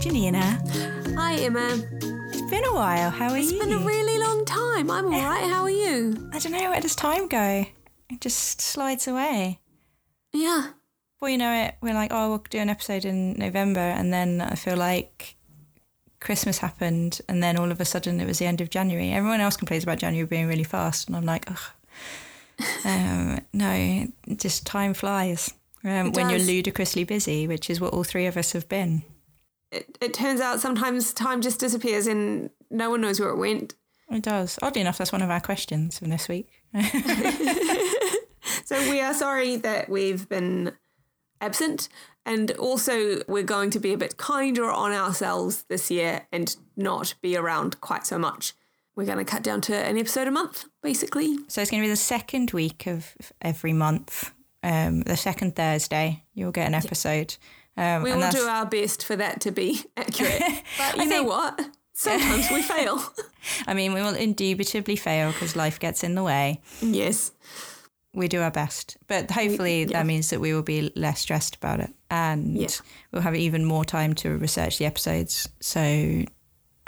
Janina. Hi, Emma. It's been a while. How are It's you? It's been a really long time. I'm all right. How are you? I don't know. Where does time go? It just slides away. Yeah. Before you know it, we're like, oh, we'll do an episode in November, and then I feel like Christmas happened, and then all of a sudden it was the end of January. Everyone else complains about January being really fast, and I'm like, ugh. um, no, just time flies um, when you're ludicrously busy, which is what all three of us have been. It, it turns out sometimes time just disappears and no one knows where it went. It does. Oddly enough, that's one of our questions from this week. So we are sorry that we've been absent. And also, we're going to be a bit kinder on ourselves this year and not be around quite so much. We're going to cut down to an episode a month, basically. So it's going to be the second week of every month. Um, the second Thursday, you'll get an episode. Um, We will do our best for that to be accurate. But you know what? Sometimes we fail. I mean, we will indubitably fail because life gets in the way. yes. We do our best, but hopefully yeah. that means that we will be less stressed about it, and Yeah. we'll have even more time to research the episodes. So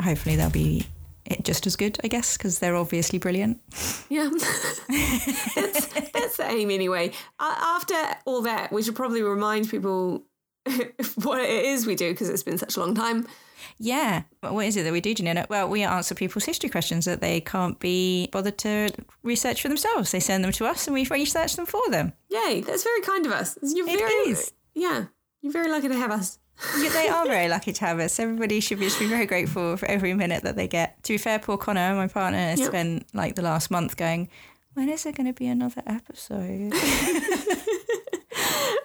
hopefully they'll be it just as good, I guess, because they're obviously brilliant. Yeah. that's, that's the aim anyway. Uh, after all that, we should probably remind people what it is we do because it's been such a long time. Yeah. What is it that we do, Janina? Well, we answer people's history questions that they can't be bothered to research for themselves. They send them to us and we research them for them. Yay, that's very kind of us. You're It very, is. Yeah, you're very lucky to have us. Yeah, they are very lucky to have us. Everybody should be, should be very grateful for every minute that they get. To be fair, poor Connor, my partner, has Yep. spent like the last month going, when is there going to be another episode?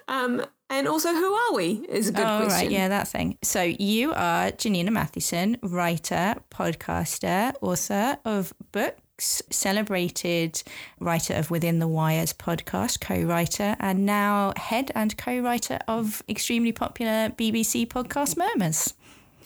Um, and also, who are we? Is a good oh, question. right. Yeah, that thing. So you are Janina Matthewson, writer, podcaster, author of books, celebrated writer of Within the Wires podcast, co-writer, and now head and co-writer of extremely popular BBC podcast Murmurs.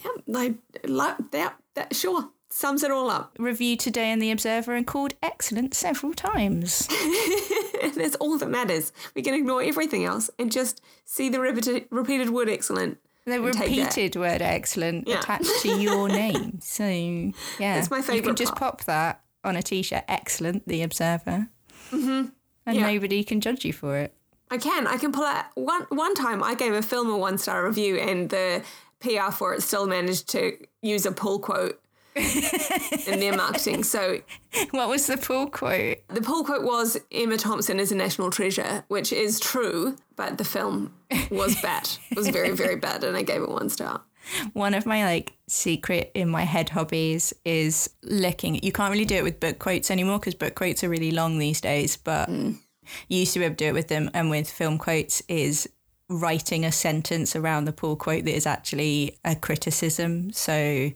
Yeah, like, like that, that. Sure, sums it all up. Reviewed today in The Observer and called excellent several times. That's all that matters. We can ignore everything else and just see the repeated, repeated word excellent. The and take that. repeated word excellent Yeah. attached to your name. So, yeah. It's my favourite. You can just part. pop that on a t shirt. Excellent, The Observer. Mm-hmm. And Yeah. nobody can judge you for it. I can. I can pull out one one time I gave a film a one star review and the PR for it still managed to use a pull quote in their marketing. So What was the pull quote? the pull quote was Emma Thompson is a national treasure, which is true, but the film was bad. It was very, very bad and I gave it one star. One of my like secret in my head hobbies is licking. You can't really do it with book quotes anymore because book quotes are really long these days. But mm. you used to be able to do it with them, and with film quotes is writing a sentence around the pull quote that is actually a criticism. So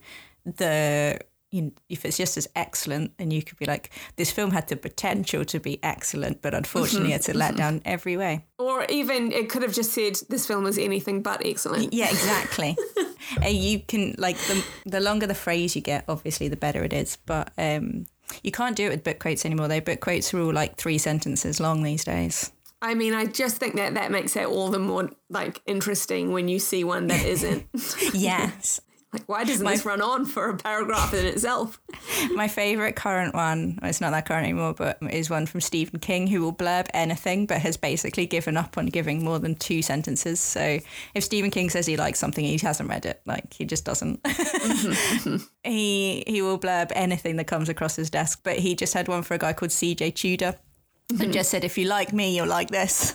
the you know, if it's just as excellent, then you could be like, this film had the potential to be excellent, but unfortunately, it's a letdown every way. Or even it could have just said this film is anything but excellent. Yeah, exactly. and you can like the the longer the phrase you get, obviously, the better it is. But um, you can't do it with book quotes anymore. Though book quotes are all like three sentences long these days. I mean, I just think that that makes it all the more like interesting when you see one that isn't. Yes. Like, why doesn't this run on for a paragraph in itself? My favourite current one, well, it's not that current anymore, but is one from Stephen King, who will blurb anything, but has basically given up on giving more than two sentences. So if Stephen King says he likes something, he hasn't read it. Like he just doesn't. he he will blurb anything that comes across his desk. But he just had one for a guy called C.J. Tudor, and mm-hmm. just said, "If you like me, you'll like this."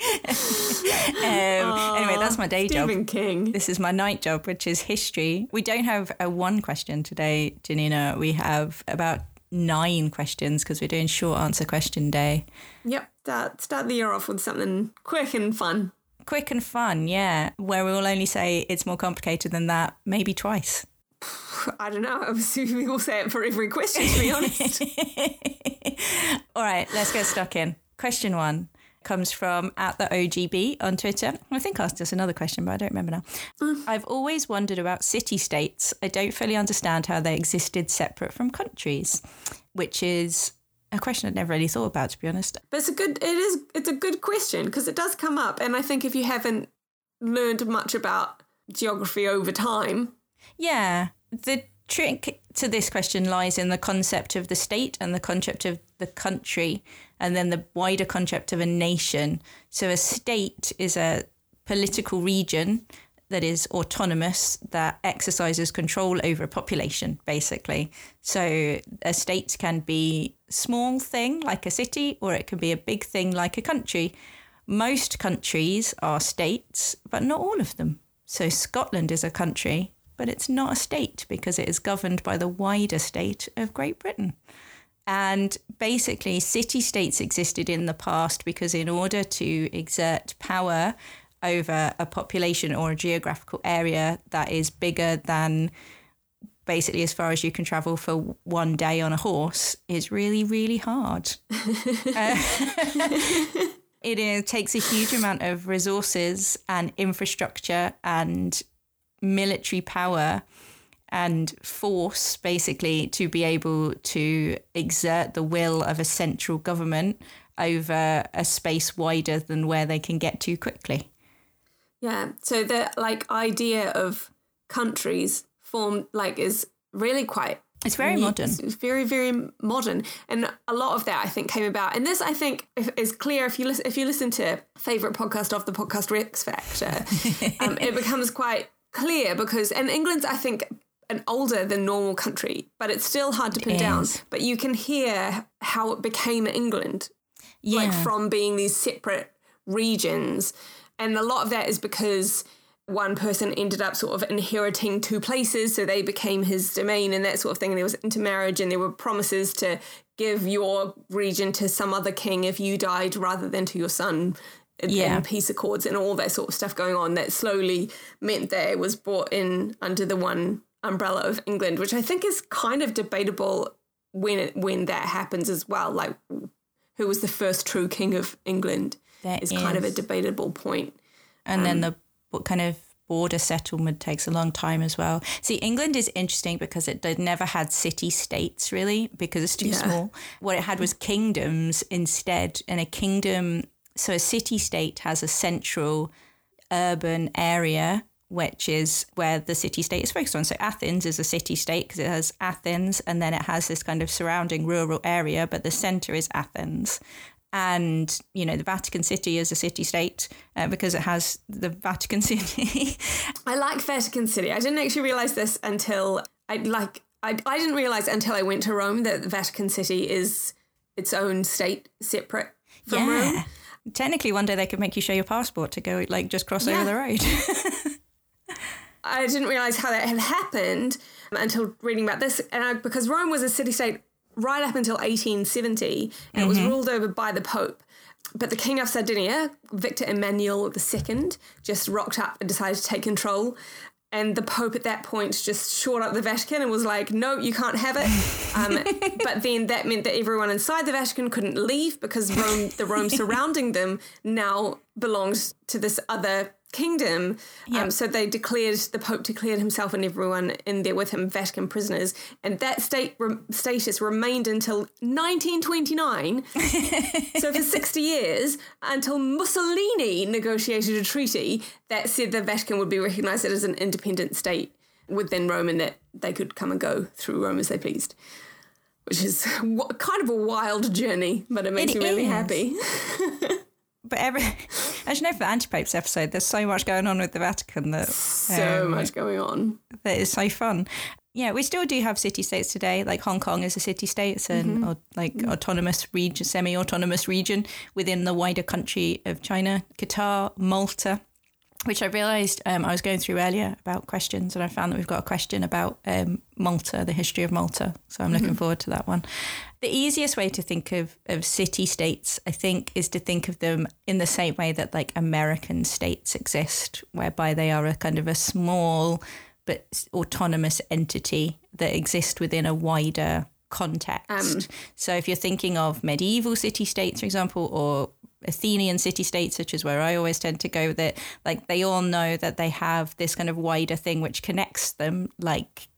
um, anyway, that's my day job. Stephen King. This is my night job, which is history. We don't have a one question today, Janina. We have about nine questions because we're doing short answer question day. Yep. Start, start the year off with something quick and fun. Quick and fun, yeah, where we will only say it's more complicated than that, maybe twice. I don't know. I'm assuming we'll say it for every question, to be honest. All right, let's get stuck in. Question one comes from at the OGB on Twitter. I think asked us another question, but I don't remember now. Mm. I've always wondered about city states. I don't fully understand how they existed separate from countries, which is a question I'd never really thought about, to be honest. But it's a good. It is. It's a good question because it does come up, and I think if you haven't learned much about geography over time. Yeah. The trick to this question lies in the concept of the state and the concept of the country, and then the wider concept of a nation. So, a state is a political region that is autonomous that exercises control over a population basically. So a state can be small thing like a city or it can be a big thing like a country. Most countries are states but not all of them. So scotland is a country but it's not a state because it is governed by the wider state of great britain and basically city states existed in the past because in order to exert power over a population or a geographical area that is bigger than basically as far as you can travel for one day on a horse is really, really hard. uh, it is, takes a huge amount of resources and infrastructure and military power and force basically to be able to exert the will of a central government over a space wider than where they can get to quickly. Yeah. So the like idea of countries formed like is really quite it's very new. modern. It's very, very modern, and a lot of that I think came about. And this I think is clear if you listen if you listen to favorite podcast of the podcast Rex Factor, um, it becomes quite clear because and England's I think an older than normal country, but it's still hard to pin down. But you can hear how it became England, yeah. like from being these separate regions and a lot of that is because one person ended up sort of inheriting two places, so they became his domain and that sort of thing. And there was intermarriage, and there were promises to give your region to some other king if you died rather than to your son. Yeah. And peace accords and all that sort of stuff going on that slowly meant that it was brought in under the one umbrella of England, which I think is kind of debatable when it, when that happens as well. Like, who was the first true king of England? That is, is kind of a debatable point. And um, then the what kind of border settlement takes a long time as well. See, England is interesting because it never had city states really because it's too yeah. small. What it had was kingdoms instead, and a kingdom. So a city state has a central urban area which is where the city state is focused on. So Athens is a city state because it has Athens and then it has this kind of surrounding rural area, but the center is Athens and you know the Vatican City is a city state uh, because it has the Vatican City. I like Vatican City. I didn't actually realize this until I like I, I didn't realize until I went to Rome that the Vatican City is its own state separate from yeah. Rome. Technically, one day they could make you show your passport to go like just cross yeah. over the road. I didn't realize how that had happened until reading about this, and I, because Rome was a city state right up until 1870, and mm-hmm. it was mm-hmm. ruled over by the Pope. But the King of Sardinia, Victor Emmanuel II, just rocked up and decided to take control. And the Pope at that point just shored up the Vatican and was like, no, you can't have it. Um, but then that meant that everyone inside the Vatican couldn't leave because Rome, the Rome surrounding them now belonged to this other kingdom. Yep. Um, so they declared, the Pope declared himself and everyone in there with him Vatican prisoners. And that state re- status remained until 1929. so for 60 years, until Mussolini negotiated a treaty that said the Vatican would be recognized as an independent state within Rome and that they could come and go through Rome as they pleased. Which is kind of a wild journey, but it makes it me really happy. but every as you know for the antipopes episode there's so much going on with the vatican that so um, much going on. that is so fun. Yeah we still do have city states today. Like hong kong is a city state. It's an mm-hmm. or, like mm-hmm. autonomous region semi-autonomous region within the wider country of china. Qatar malta which I realised um, I was going through earlier about questions, and I found that we've got a question about um, Malta, the history of Malta. So I'm looking mm-hmm. forward to that one. The easiest way to think of, of city states, I think, is to think of them in the same way that like American states exist, whereby they are a kind of a small but autonomous entity that exist within a wider context. Um, so if you're thinking of medieval city states, for example, or Athenian city states, which is where I always tend to go with it, like they all know that they have this kind of wider thing which connects them, like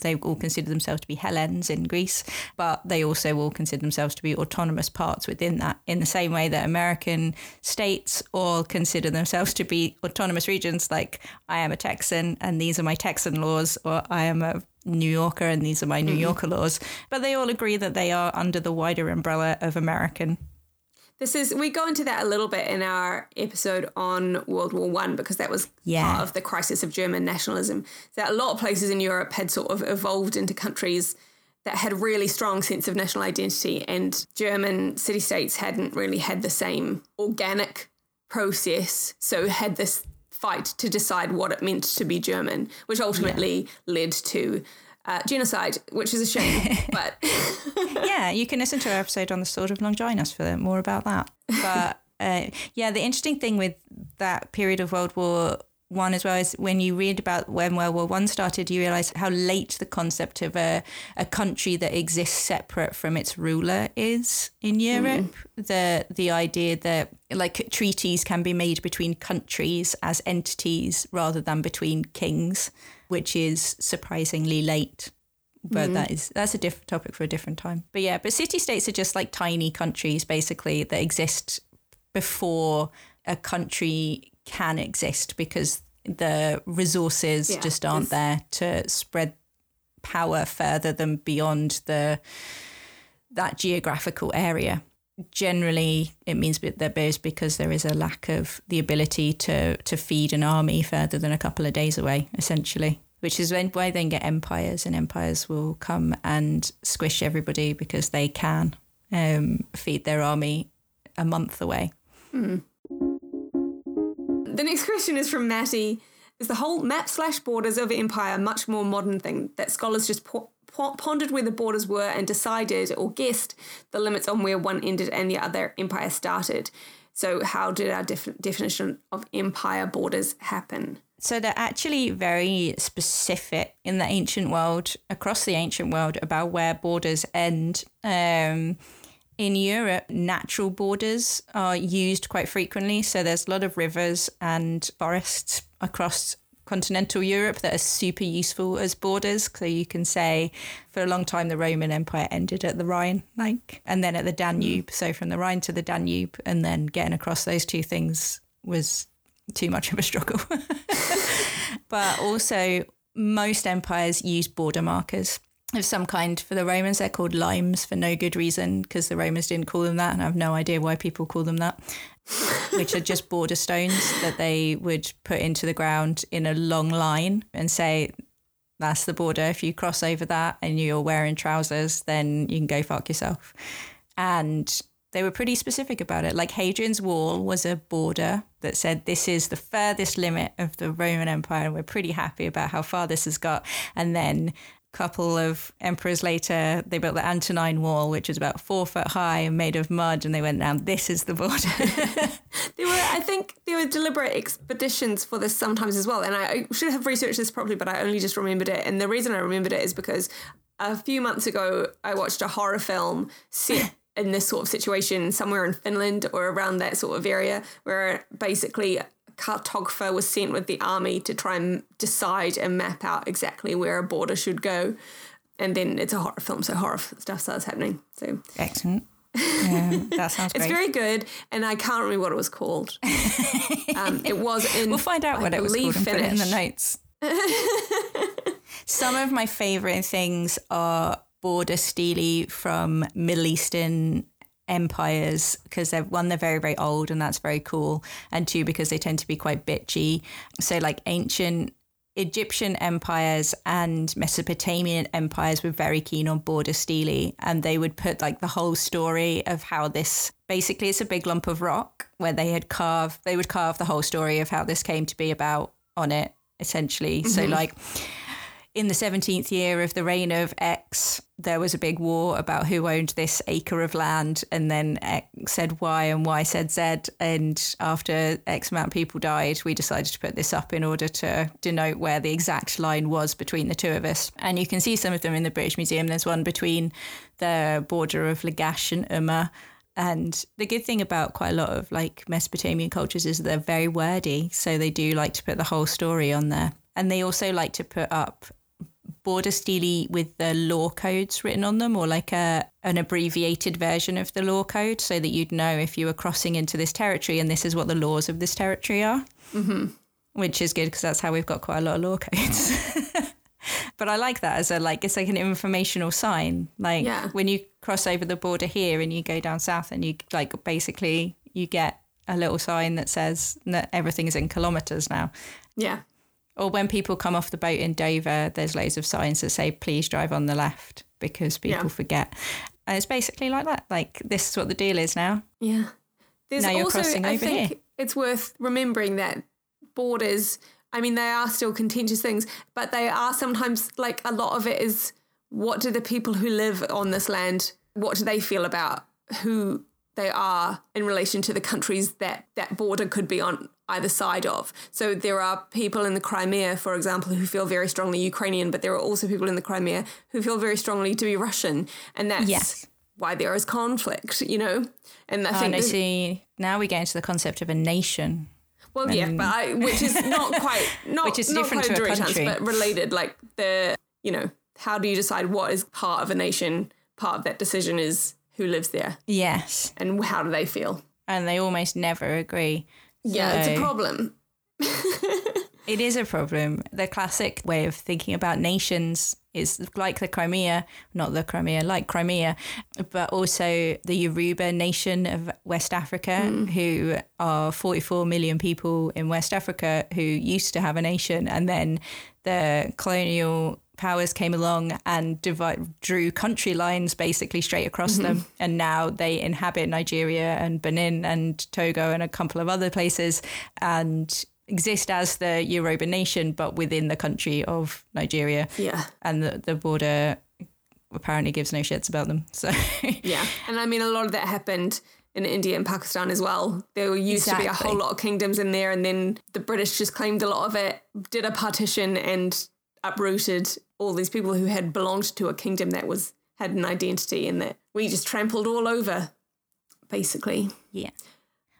they all consider themselves to be Hellenes in Greece, but they also all consider themselves to be autonomous parts within that, in the same way that American states all consider themselves to be autonomous regions, like I am a Texan and these are my Texan laws, or I am a New Yorker and these are my New mm-hmm. Yorker laws. But they all agree that they are under the wider umbrella of American this is we go into that a little bit in our episode on World War One because that was yeah. part of the crisis of German nationalism. That a lot of places in Europe had sort of evolved into countries that had a really strong sense of national identity, and German city states hadn't really had the same organic process. So had this fight to decide what it meant to be German, which ultimately yeah. led to uh, genocide, which is a shame. but yeah, you can listen to our episode on the Sword of Longinus for more about that. But uh, yeah, the interesting thing with that period of World War One as well is when you read about when World War One started, you realize how late the concept of a, a country that exists separate from its ruler is in Europe. Mm. The the idea that like treaties can be made between countries as entities rather than between kings which is surprisingly late. But mm. that is that's a different topic for a different time. But yeah, but city states are just like tiny countries basically that exist before a country can exist because the resources yeah, just aren't there to spread power further than beyond the that geographical area generally it means that there is because there is a lack of the ability to to feed an army further than a couple of days away essentially which is why then get empires and empires will come and squish everybody because they can um, feed their army a month away hmm. the next question is from Matty is the whole map slash borders of empire much more modern thing that scholars just po- pondered where the borders were and decided or guessed the limits on where one ended and the other empire started. So, how did our def- definition of empire borders happen? So, they're actually very specific in the ancient world, across the ancient world, about where borders end. Um, in Europe, natural borders are used quite frequently. So, there's a lot of rivers and forests across continental Europe that are super useful as borders. So you can say for a long time the Roman Empire ended at the Rhine, like, and then at the Danube. So from the Rhine to the Danube, and then getting across those two things was too much of a struggle. but also, most empires use border markers of some kind. For the Romans, they're called limes for no good reason because the Romans didn't call them that, and I have no idea why people call them that which are just border stones that they would put into the ground in a long line and say, that's the border. If you cross over that and you're wearing trousers, then you can go fuck yourself. And they were pretty specific about it. Like Hadrian's Wall was a border that said this is the furthest limit of the Roman Empire, and we're pretty happy about how far this has got. And then a couple of emperors later, they built the Antonine Wall, which is about four foot high and made of mud, and they went down. This is the border. there were, I think, there were deliberate expeditions for this sometimes as well. And I, should have researched this properly, but I only just remembered it. And the reason I remembered it is because a few months ago, I watched a horror film set in this sort of situation somewhere in Finland or around that sort of area, where basically a cartographer was sent with the army to try and decide and map out exactly where a border should go. And then it's a horror film, so horror stuff starts happening. So excellent. Yeah, that sounds It's very good, and I can't remember what it was called. Um, it was in. We'll find out I what it was called and put it in the notes. Some of my favorite things are border stele from Middle Eastern empires because they're one they're very very old and that's very cool and two because they tend to be quite bitchy so like ancient Egyptian empires and Mesopotamian empires were very keen on border stele and they would put like the whole story of how this basically it's a big lump of rock where they had carved they would carve the whole story of how this came to be about on it essentially mm-hmm. so like in the 17th year of the reign of X, there was a big war about who owned this acre of land. And then X said Y and Y said Z. And after X amount of people died, we decided to put this up in order to denote where the exact line was between the two of us. And you can see some of them in the British Museum. There's one between the border of Lagash and Umma. And the good thing about quite a lot of like Mesopotamian cultures is they're very wordy. So they do like to put the whole story on there. And they also like to put up border stele with the law codes written on them or like a an abbreviated version of the law code so that you'd know if you were crossing into this territory and this is what the laws of this territory are. Mm-hmm. Which is good because that's how we've got quite a lot of law codes. but I like that as a like it's like an informational sign. Like Yeah. when you cross over the border here and you go down south and you like basically you get a little sign that says that everything is in kilometers now. Yeah. Or when people come off the boat in Dover, there's loads of signs that say please drive on the left because people Yeah. forget. And it's basically like that. Like this is what the deal is now. Yeah. There's Now you're also, crossing I over think here. it's worth remembering that borders, I mean, they are still contentious things, but they are sometimes like a lot of it is what do the people who live on this land, what do they feel about who they are in relation to the countries that that border could be on either side of. So there are people in the Crimea, for example, who feel very strongly Ukrainian, but there are also people in the Crimea who feel very strongly to be Russian, and that's Yes. why there is conflict, you know. And I Oh, think no, this- see, now we get into the concept of a nation. well, yeah, but I, which is not quite not Which is not different quite to a direct country. answer, but related. Like the you know, how do you decide what is part of a nation? Part of that decision is who lives there Yes. and how do they feel. And they almost never agree. Yeah, it's a problem. It is a problem. The classic way of thinking about nations is like the Crimea, not the Crimea, like Crimea, but also the Yoruba nation of West Africa, hmm. who are 44 million people in West Africa who used to have a nation. And then the colonial powers came along and divide, drew country lines basically straight across them. Mm-hmm. And now they inhabit Nigeria and Benin and Togo and a couple of other places. And exist as the Yoruba nation, but within the country of Nigeria. Yeah, And the, the border apparently gives no shits about them. So, yeah, and I mean a lot of that happened in India and Pakistan as well. There used to be a whole lot of kingdoms in there, and then the British just claimed a lot of it, did a partition, and uprooted all these people who had belonged to a kingdom that was had an identity, and that we just trampled all over, basically. yeah.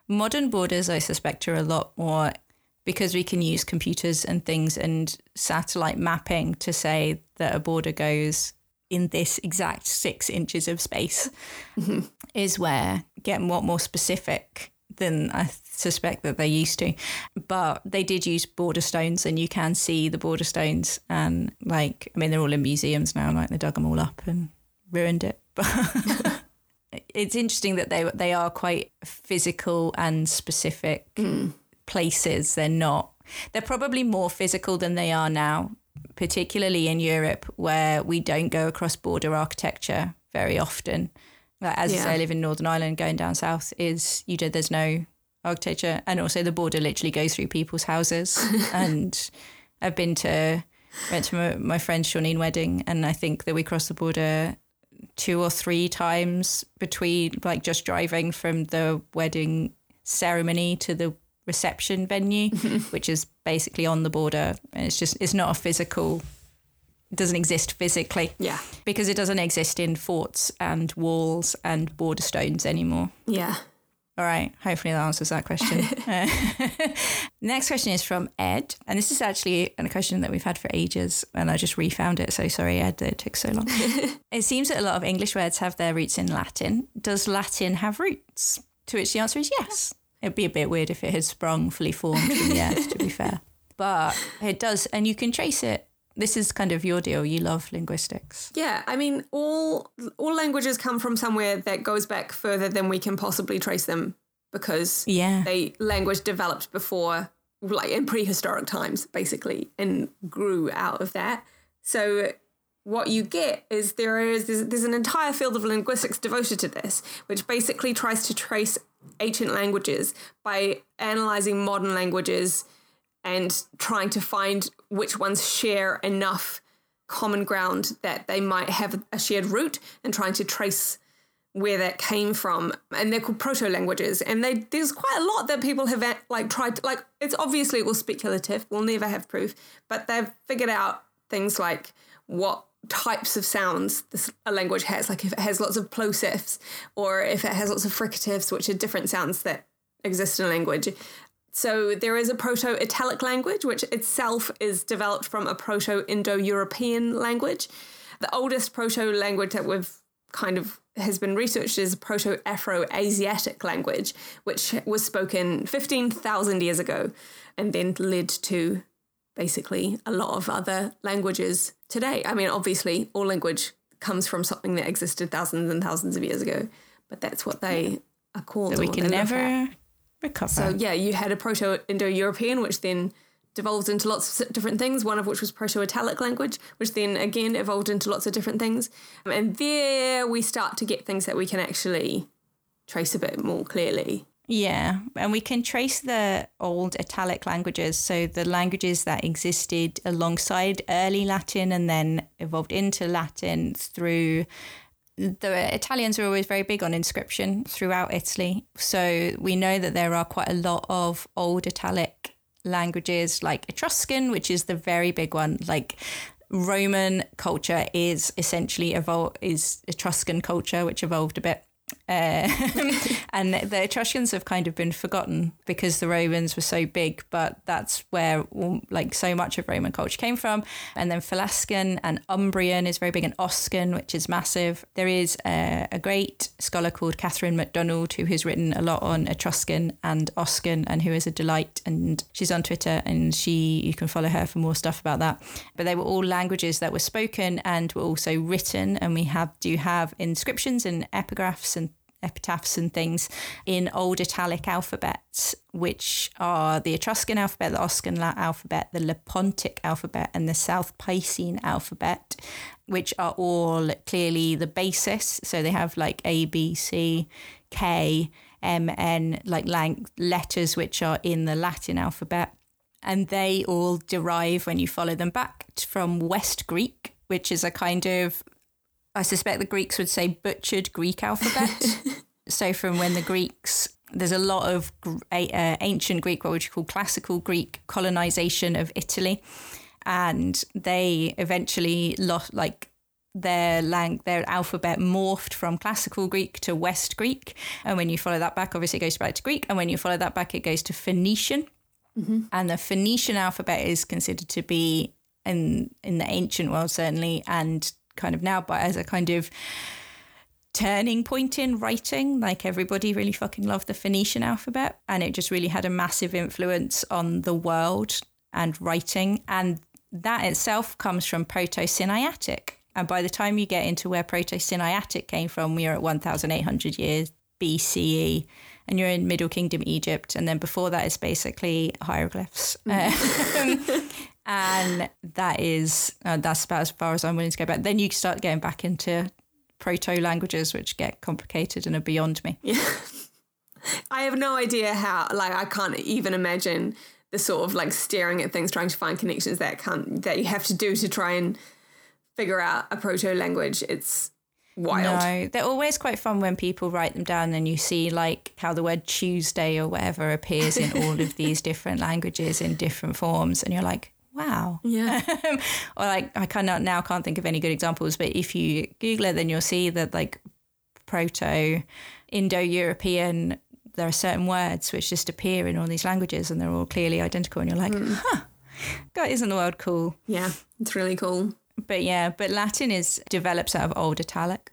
Modern borders, I suspect, are a lot more because we can use computers and things and satellite mapping to say that a border goes in this exact six inches of space is where getting what more specific than I suspect that they used to. But they did use border stones, and you can see the border stones. And like, I mean, they're all in museums now. Like they dug them all up and ruined it. But it's interesting that they they are quite physical and specific hmm. places. They're not. They're probably more physical than they are now, particularly in Europe, where we don't go across border architecture very often. Like, as I say, I live in Northern Ireland. Going down south is you did. There's no architecture, and also the border literally goes through people's houses. and I've been to went to my, my friend's Shawneen wedding, and I think that we crossed the border two or three times between like just driving from the wedding ceremony to the reception venue, which is basically on the border. And it's just it's not a physical doesn't exist physically Yeah, because it doesn't exist in forts and walls and border stones anymore. yeah. All right. Hopefully that answers that question. Uh, Next question is from Ed. And this is actually a question that we've had for ages. And I just refound it. So sorry, Ed, that it took so long. it seems that a lot of English words have their roots in Latin. Does Latin have roots? To which the answer is yes. It'd be a bit weird if it had sprung fully formed from the earth, to be fair. But it does. And you can trace it. This is kind of your deal. You love linguistics. Yeah, I mean, all all languages come from somewhere that goes back further than we can possibly trace them because Yeah. they language developed before, like in prehistoric times, basically, and grew out of that. So what you get is there is there's, there's an entire field of linguistics devoted to this, which basically tries to trace ancient languages by analyzing modern languages and trying to find which ones share enough common ground that they might have a shared root and trying to trace where that came from. And they're called proto languages and they there's quite a lot that people have like tried to, like it's obviously all speculative. We'll never have proof. But they've figured out things like what types of sounds this a language has. Like if it has lots of plosives or if it has lots of fricatives which are different sounds that exist in a language So there is a Proto Italic language, which itself is developed from a Proto Indo European language. The oldest Proto language that we've kind of has been researched is Proto Afro Asiatic language, which was spoken 15,000 years ago and then led to basically a lot of other languages today. I mean, obviously, all language comes from something that existed thousands and thousands of years ago, but that's what they are called. That we can never recover. So, yeah, you had a Proto Indo European, which then devolved into lots of different things, one of which was Proto Italic language, which then again evolved into lots of different things. And there we start to get things that we can actually trace a bit more clearly. Yeah, and we can trace the old Italic languages, so the languages that existed alongside early Latin and then evolved into Latin through. The Italians are always very big on inscription throughout Italy. So we know that there are quite a lot of old Italic languages like Etruscan, which is the very big one. Like Roman culture is essentially evolved is Etruscan culture, which evolved a bit uh, and the Etruscans have kind of been forgotten because the Romans were so big, but that's where like so much of Roman culture came from. And then Pelasgian and Umbrian is very big, and Oscan, which is massive. There is a, a great scholar called Katherine McDonald who has written a lot on Etruscan and Oscan, and who is a delight. And she's on Twitter, and she you can follow her for more stuff about that. But they were all languages that were spoken and were also written, and we have do have inscriptions and epigraphs and epitaphs and things in Old Italic alphabets, which are the Etruscan alphabet, the Oscan alphabet, the Lepontic alphabet, and the South Picene alphabet, which are all clearly the basis. So they have like A, B, C, K, M, N, like letters which are in the Latin alphabet. And they all derive, when you follow them back, from West Greek, which is a kind of I suspect the Greeks would say butchered Greek alphabet. so from when the Greeks, there's a lot of uh, ancient Greek, what would you call classical Greek colonization of Italy, and they eventually lost like their lang their alphabet morphed from classical Greek to West Greek, and when you follow that back, obviously it goes back to Greek, and when you follow that back, it goes to Phoenician, mm-hmm. and the Phoenician alphabet is considered to be in in the ancient world certainly, and kind of now, but as a kind of turning point in writing. Like everybody really fucking loved the Phoenician alphabet, and it just really had a massive influence on the world and writing. And that itself comes from Proto Sinaitic. And by the time you get into where Proto Sinaitic came from, we are at 1,800 years BCE, and you're in Middle Kingdom Egypt. And then before that is basically hieroglyphs. Mm. and that is uh, that's about as far as I'm willing to go back. Then you start getting back into proto languages, which get complicated and are beyond me. Yeah. I have no idea how. Like, I can't even imagine the sort of like staring at things, trying to find connections that can that you have to do to try and figure out a proto language. It's wild. No, they're always quite fun when people write them down and you see like how the word Tuesday or whatever appears in all of these different languages in different forms, and you're like, wow. Yeah. or like I cannot now can't think of any good examples, but if you Google it, then you'll see that like proto Indo-European, there are certain words which just appear in all these languages, and they're all clearly identical, and you're like, mm. huh, God, isn't the world cool? Yeah, it's really cool. But yeah, but Latin is develops out of Old Italic,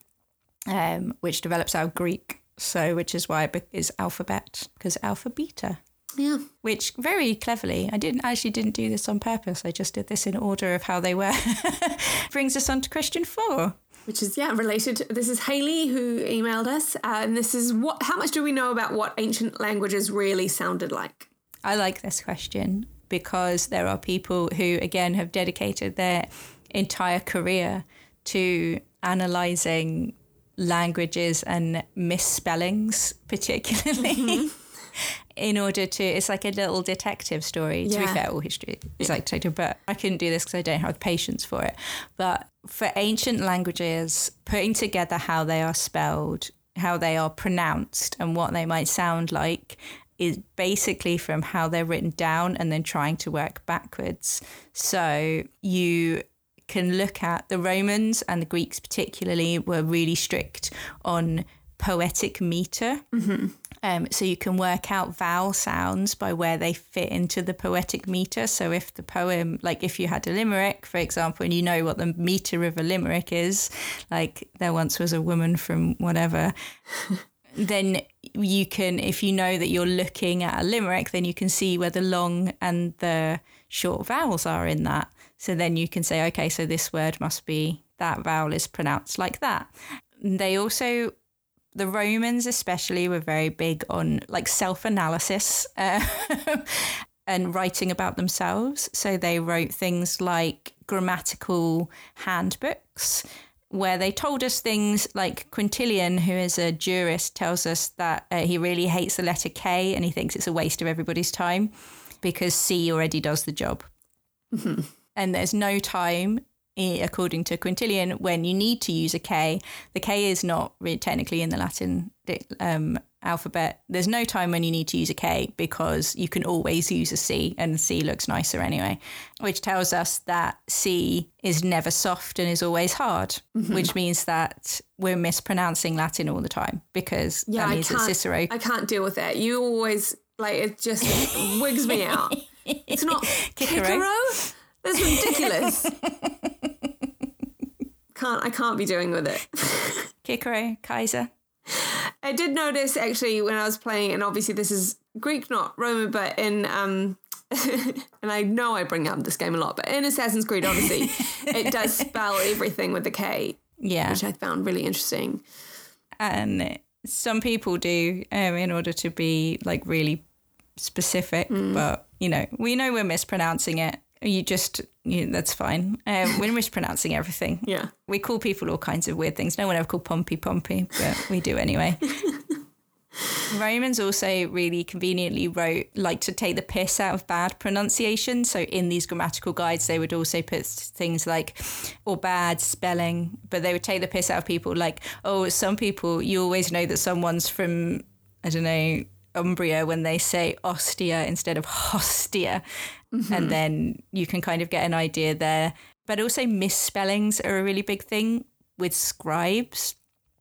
um, which develops out of Greek. So, which is why it is alphabet because alpha beta. Yeah. Which very cleverly, I didn't actually didn't do this on purpose. I just did this in order of how they were. Brings us on to question four. Which is yeah related. This is Haley who emailed us, uh, and this is what. How much do we know about what ancient languages really sounded like? I like this question because there are people who again have dedicated their entire career to analyzing languages and misspellings, particularly. Mm-hmm in order to it's like a little detective story. To yeah. be fair all history is like detective but i couldn't do this because i don't have the patience for it. But for ancient languages putting together how they are spelled how they are pronounced and what they might sound like is basically from how they're written down and then trying to work backwards. So you can look at the romans and the greeks particularly were really strict on poetic meter. Mm-hmm Um, so you can work out vowel sounds by where they fit into the poetic meter. So if the poem, like if you had a limerick, for example, and you know what the meter of a limerick is, like there once was a woman from whatever. then you can, if you know that you're looking at a limerick, then you can see where the long and the short vowels are in that. So then you can say, okay, so this word must be that vowel is pronounced like that. They also the Romans, especially, were very big on like self analysis uh, and writing about themselves. So they wrote things like grammatical handbooks where they told us things like Quintilian, who is a jurist, tells us that uh, he really hates the letter K and he thinks it's a waste of everybody's time because C already does the job. Mm-hmm. And there's no time according to Quintilian, when you need to use a K, the K is not really technically in the Latin um, alphabet. There's no time when you need to use a K because you can always use a C, and C looks nicer anyway, which tells us that C is never soft and is always hard, mm-hmm. which means that we're mispronouncing Latin all the time because yeah, that means I Cicero. I can't deal with that. You always like it just wigs me out. It's not Cicero. That's ridiculous. can't I can't be doing with it. Kikero, Kaiser. I did notice actually when I was playing, and obviously this is Greek, not Roman, but in um and I know I bring up this game a lot, but in Assassin's Creed Odyssey, it does spell everything with a K. Yeah. Which I found really interesting. And some people do um, in order to be like really specific, mm. but you know, we know we're mispronouncing it you just you, that's fine. Um, we're mispronouncing everything. Yeah, we call people all kinds of weird things. No one ever called Pompey Pompey, but we do anyway. Romans also really conveniently wrote like to take the piss out of bad pronunciation. So in these grammatical guides, they would also put things like or bad spelling, but they would take the piss out of people. Like, oh, some people you always know that someone's from I don't know Umbria when they say ostia instead of hostia. Mm-hmm. And then you can kind of get an idea there. But also, misspellings are a really big thing with scribes.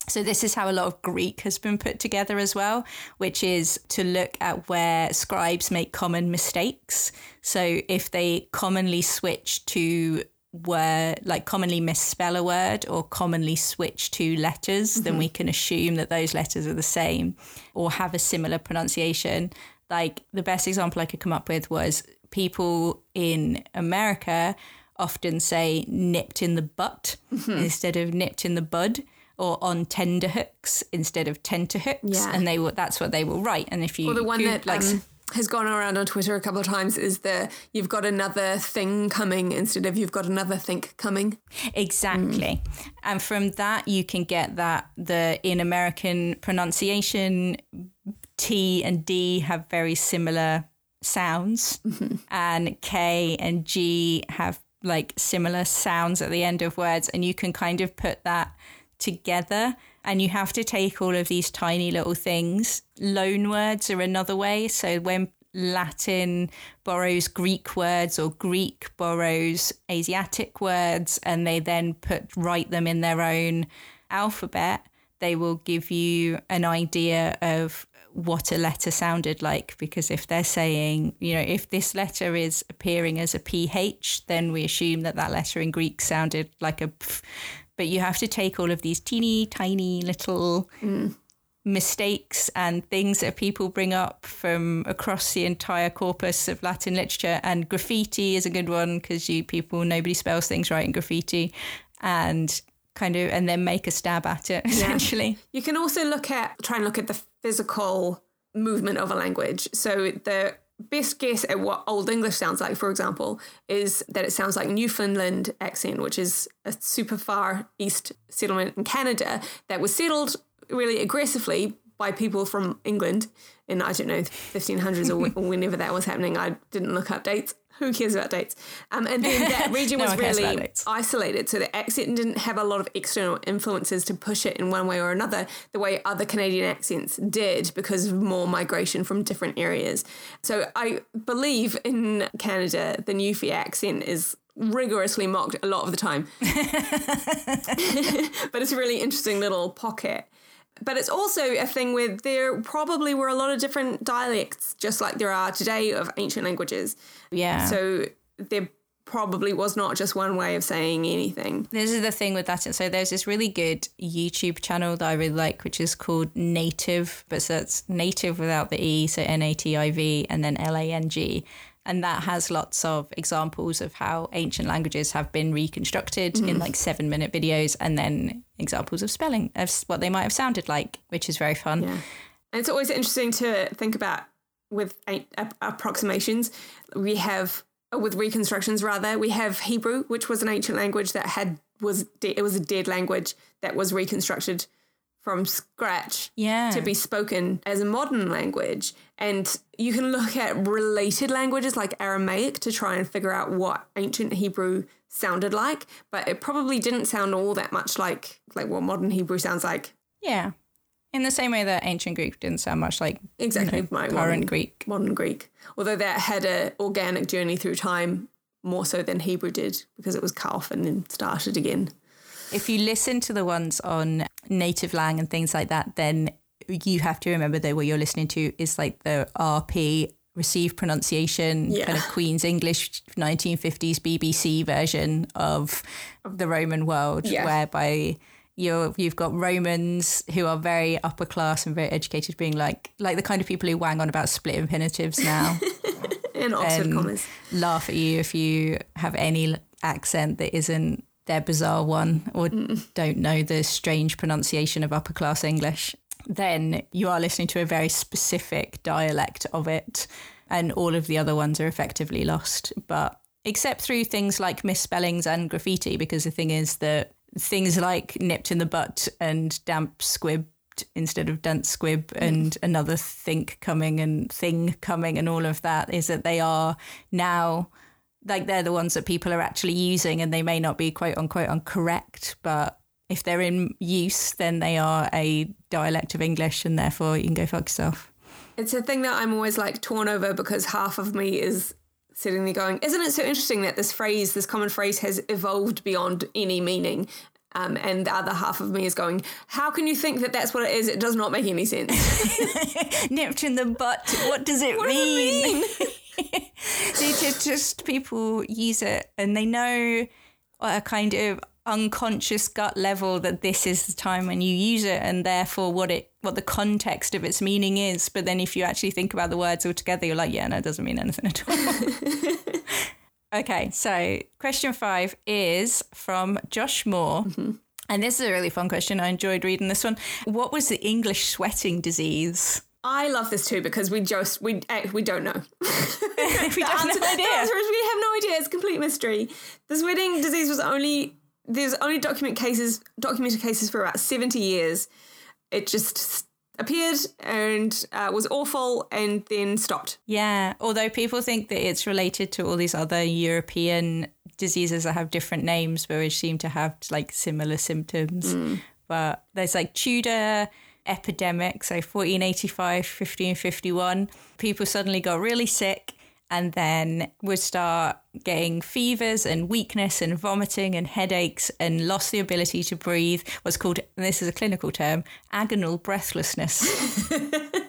So, this is how a lot of Greek has been put together as well, which is to look at where scribes make common mistakes. So, if they commonly switch to word, like commonly misspell a word or commonly switch to letters, mm-hmm. then we can assume that those letters are the same or have a similar pronunciation. Like the best example I could come up with was people in America often say nipped in the butt mm-hmm. instead of nipped in the bud or on tender hooks instead of tenterhooks yeah. and they will that's what they will write and if you well, the one that like um, has gone around on Twitter a couple of times is the you've got another thing coming instead of you've got another think coming. Exactly. Mm. And from that you can get that the in American pronunciation T and D have very similar sounds mm-hmm. and K and G have like similar sounds at the end of words and you can kind of put that together and you have to take all of these tiny little things. Loan words are another way. So when Latin borrows Greek words or Greek borrows Asiatic words and they then put write them in their own alphabet, they will give you an idea of what a letter sounded like because if they're saying, you know, if this letter is appearing as a PH, then we assume that that letter in Greek sounded like a p. But you have to take all of these teeny tiny little mm. mistakes and things that people bring up from across the entire corpus of Latin literature. And graffiti is a good one because you people, nobody spells things right in graffiti. And kind of and then make a stab at it essentially. Yeah. You can also look at try and look at the physical movement of a language. So the best guess at what Old English sounds like, for example, is that it sounds like Newfoundland accent, which is a super far east settlement in Canada that was settled really aggressively by people from England in, I don't know, 1500s or, whenever that was happening. I didn't look up dates who cares about dates? Um, and then that region no was really isolated, so the accent didn't have a lot of external influences to push it in one way or another, the way other Canadian accents did because of more migration from different areas. So I believe in Canada, the Newfie accent is rigorously mocked a lot of the time. but it's a really interesting little pocket. But it's also a thing where there probably were a lot of different dialects, just like there are today of ancient languages. Yeah. So there probably was not just one way of saying anything. This is the thing with Latin. So there's this really good YouTube channel that I really like, which is called Native, but so it's native without the E, so N A T I V and then L A N G. And that has lots of examples of how ancient languages have been reconstructed in mm-hmm. like seven minute videos and then examples of spelling of what they might have sounded like, which is very fun. Yeah. And it's always interesting to think about with approximations. We have with reconstructions rather we have Hebrew, which was an ancient language that had was de- it was a dead language that was reconstructed from scratch Yeah. to be spoken as a modern language. And you can look at related languages like Aramaic to try and figure out what ancient Hebrew sounded like, but it probably didn't sound all that much like like what modern Hebrew sounds like. Yeah. In the same way that ancient Greek didn't sound much like Exactly, you know, my current modern- Greek. modern Greek, although that had a organic journey through time more so than Hebrew did because it was cut off and then started again. If you listen to the ones on NativLang and things like that, then you have to remember that what you're listening to is like the RP received pronunciation, Yeah. kind of Queen's English 1950s BBC version of the Roman world, Yeah. whereby you're, you've got Romans who are very upper class and very educated, being like like the kind of people who wang on about split infinitives now. And Oxford commas. laugh at you if you have any accent that isn't their bizarre one or mm. don't know the strange pronunciation of upper class English, then you are listening to a very specific dialect of it, and all of the other ones are effectively lost. But except through things like misspellings and graffiti, because the thing is that things like nipped in the butt and damp squibbed instead of dance squib mm. and another think coming and thing coming and all of that is that they are now like they're the ones that people are actually using and they may not be quote unquote uncorrect but if they're in use then they are a dialect of english and therefore you can go fuck yourself It's a thing that I'm always like torn over because half of me is sitting there going, Isn't it so interesting that this phrase, this common phrase, has evolved beyond any meaning? Um, and the other half of me is going, How can you think that that's what it is? It does not make any sense. nipped in the butt what does it What does it mean? Just people use it and they know a kind of unconscious gut level that this is the time when you use it and therefore what it what the context of its meaning is. But then if you actually think about the words all together you're like yeah no it doesn't mean anything at all. Okay so question five is from josh moore. Mm-hmm. And this is a really fun question. I enjoyed reading this one. What was the english sweating disease I love this too because we just we eh, we don't know. we The have answer, no idea the answer is we have no idea. It's a complete mystery. The sweating disease was only there's only document cases documented cases for about seventy years. It just appeared and uh, was awful and then stopped. Yeah, although people think that it's related to all these other European diseases that have different names, but which seem to have like similar symptoms. But there's like Tudor epidemic, so 1485, 1551. People suddenly got really sick and then would start getting fevers and weakness and vomiting and headaches and lost the ability to breathe. What's called, this is a clinical term, agonal breathlessness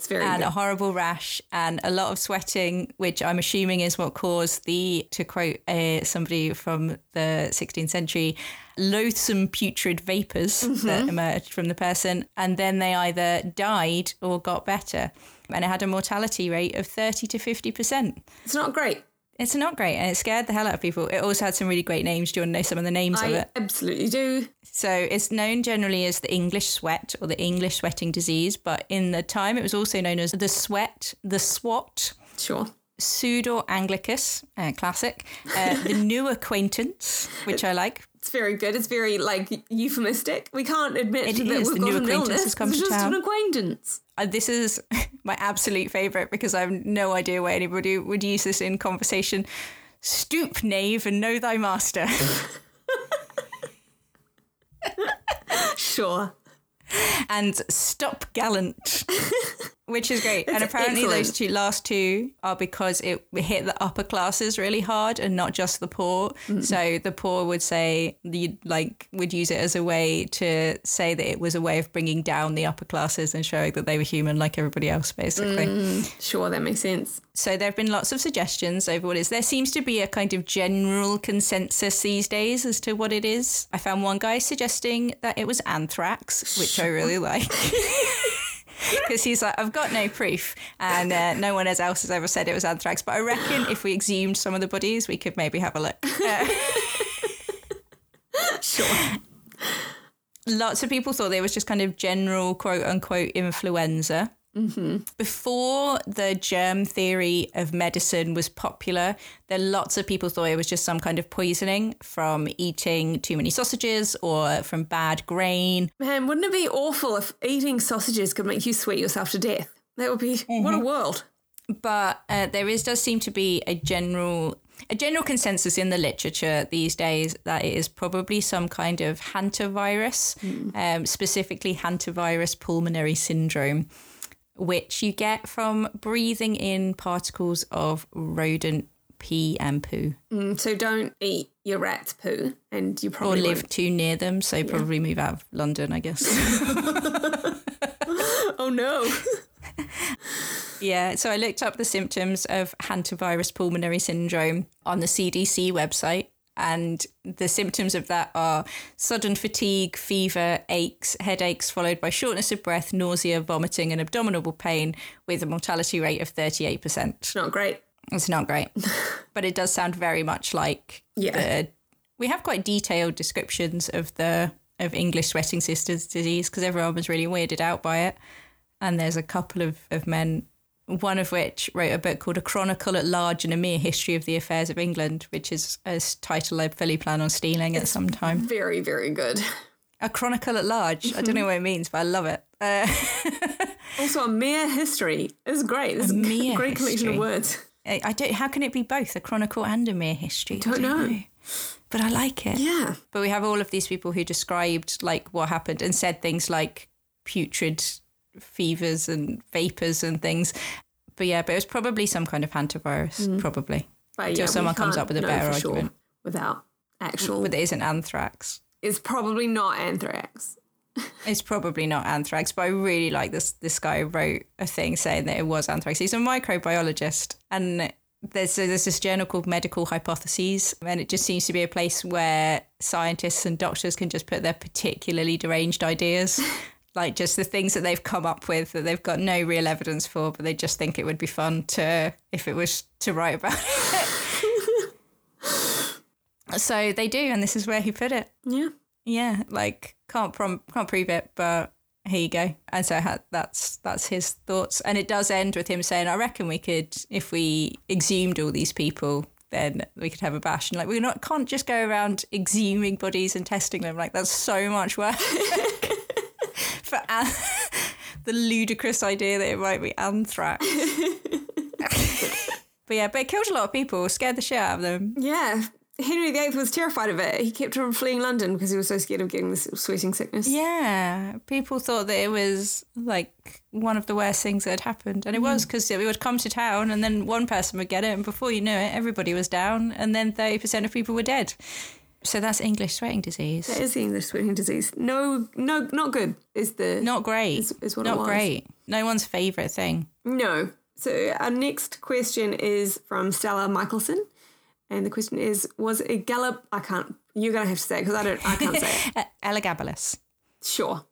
It's very and good. a horrible rash and a lot of sweating, which I'm assuming is what caused the, to quote uh, somebody from the 16th century, loathsome putrid vapors that emerged from the person. And then they either died or got better. And it had a mortality rate of 30 to 50%. It's not great. It's not great and it scared the hell out of people. It also had some really great names. Do you want to know some of the names of I it? absolutely do. So it's known generally as the English sweat or the English sweating disease, but in the time it was also known as the sweat, the swat, Sure. sudor anglicus, uh, classic, uh, the new acquaintance, which I like. It's very good. It's very like euphemistic. We can't admit It that is. we've The got new an acquaintance illness. has come it's to just town. an acquaintance. Uh, this is my absolute favourite because I have no idea why anybody would use this in conversation. Stoop, knave, and know thy master. Sure. and stop gallant, which is great. and apparently, excellent. those two last two are because it hit the upper classes really hard and not just the poor. Mm. So the poor would say you like would use it as a way to say that it was a way of bringing down the upper classes and showing that they were human like everybody else, basically. Mm. Sure, that makes sense. So there have been lots of suggestions over what it is. There seems to be a kind of general consensus these days as to what it is. I found one guy suggesting that it was anthrax, which I really like. Because he's like, I've got no proof, and uh, no one else has ever said it was anthrax. But I reckon if we exhumed some of the bodies, we could maybe have a look. Uh, Sure. lots of people thought it was just kind of general quote unquote influenza. Mm-hmm. Before the germ theory of medicine was popular, there lots of people thought it was just some kind of poisoning from eating too many sausages or from bad grain. Man, wouldn't it be awful if eating sausages could make you sweat yourself to death? That would be what a world. But uh, there is does seem to be a general a general consensus in the literature these days that it is probably some kind of hantavirus, um, specifically hantavirus pulmonary syndrome, which you get from breathing in particles of rodent pee and poo, Mm, so don't eat your rat's poo, and you probably or live won't. too near them. So probably move out of London, I guess. Oh no! Yeah, so I looked up the symptoms of hantavirus pulmonary syndrome on the CDC website. And the symptoms of that are sudden fatigue, fever, aches, headaches, followed by shortness of breath, nausea, vomiting, and abdominal pain, with a mortality rate of 38%. It's not great. It's not great, but it does sound very much like Yeah. the. We have quite detailed descriptions of the of English sweating sisters disease because everyone was really weirded out by it. And there's a couple of, of men, one of which wrote a book called A Chronicle at Large and a Mere History of the Affairs of England, which is a title I fully plan on stealing at some time. Very, very good. A Chronicle at Large. I don't know what it means, but I love it. Uh, Also, a mere history is great. It's a great collection history. of words. I I don't. How can it be both a chronicle and a mere history? I don't know. but I like it. Yeah. But we have all of these people who described like what happened and said things like putrid fevers and vapors and things. But yeah, but it was probably some kind of hantavirus, mm. probably. But Till yeah, someone comes up with a better for sure argument. without actual. But it isn't anthrax. it's probably not anthrax. It's probably not anthrax, but I really like this. This guy wrote a thing saying that it was anthrax. He's a microbiologist, and there's there's this journal called Medical Hypotheses, and it just seems to be a place where scientists and doctors can just put their particularly deranged ideas, like just the things that they've come up with that they've got no real evidence for, but they just think it would be fun to if it was to write about it. so they do, and this is where he put it. Yeah. Yeah, like can't prom- can't prove it, but here you go. And so ha- that's that's his thoughts, and it does end with him saying, "I reckon we could, if we exhumed all these people, then we could have a bash." And like we not can't just go around exhuming bodies and testing them. Like that's so much work for an- the ludicrous idea that it might be anthrax. but yeah, but it killed a lot of people, scared the shit out of them. Yeah. Henry VIII was terrified of it. He kept on fleeing London because he was so scared of getting this sweating sickness. Yeah, people thought that it was like one of the worst things that had happened, and it was mm. because we would come to town, and then one person would get it, and before you knew it, everybody was down, and then thirty percent of people were dead. So that's English sweating disease. That is the English sweating disease. No, no, not good. Is the Not great. Is- is what Not great. No one's favorite thing. no. So our next question is from Stella Michelson, and the question is: Was a gallop? I can't. You're gonna have to say it because I don't. I can't say it. Elagabalus. Sure.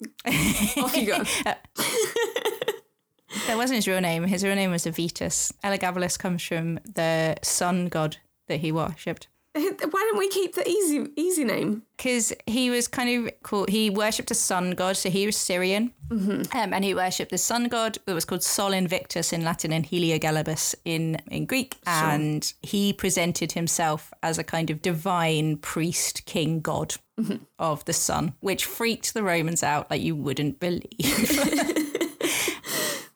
Off you go. That wasn't his real name. His real name was Avitus. Elagabalus comes from the sun god that he worshipped. Why don't we keep the easy easy name? because he was kind of called, he worshipped a sun god, so he was Syrian, um, and he worshipped the sun god that was called Sol Invictus in Latin and Heliogabalus in in Greek, and he presented himself as a kind of divine priest, king, god of the sun, which freaked the Romans out like you wouldn't believe.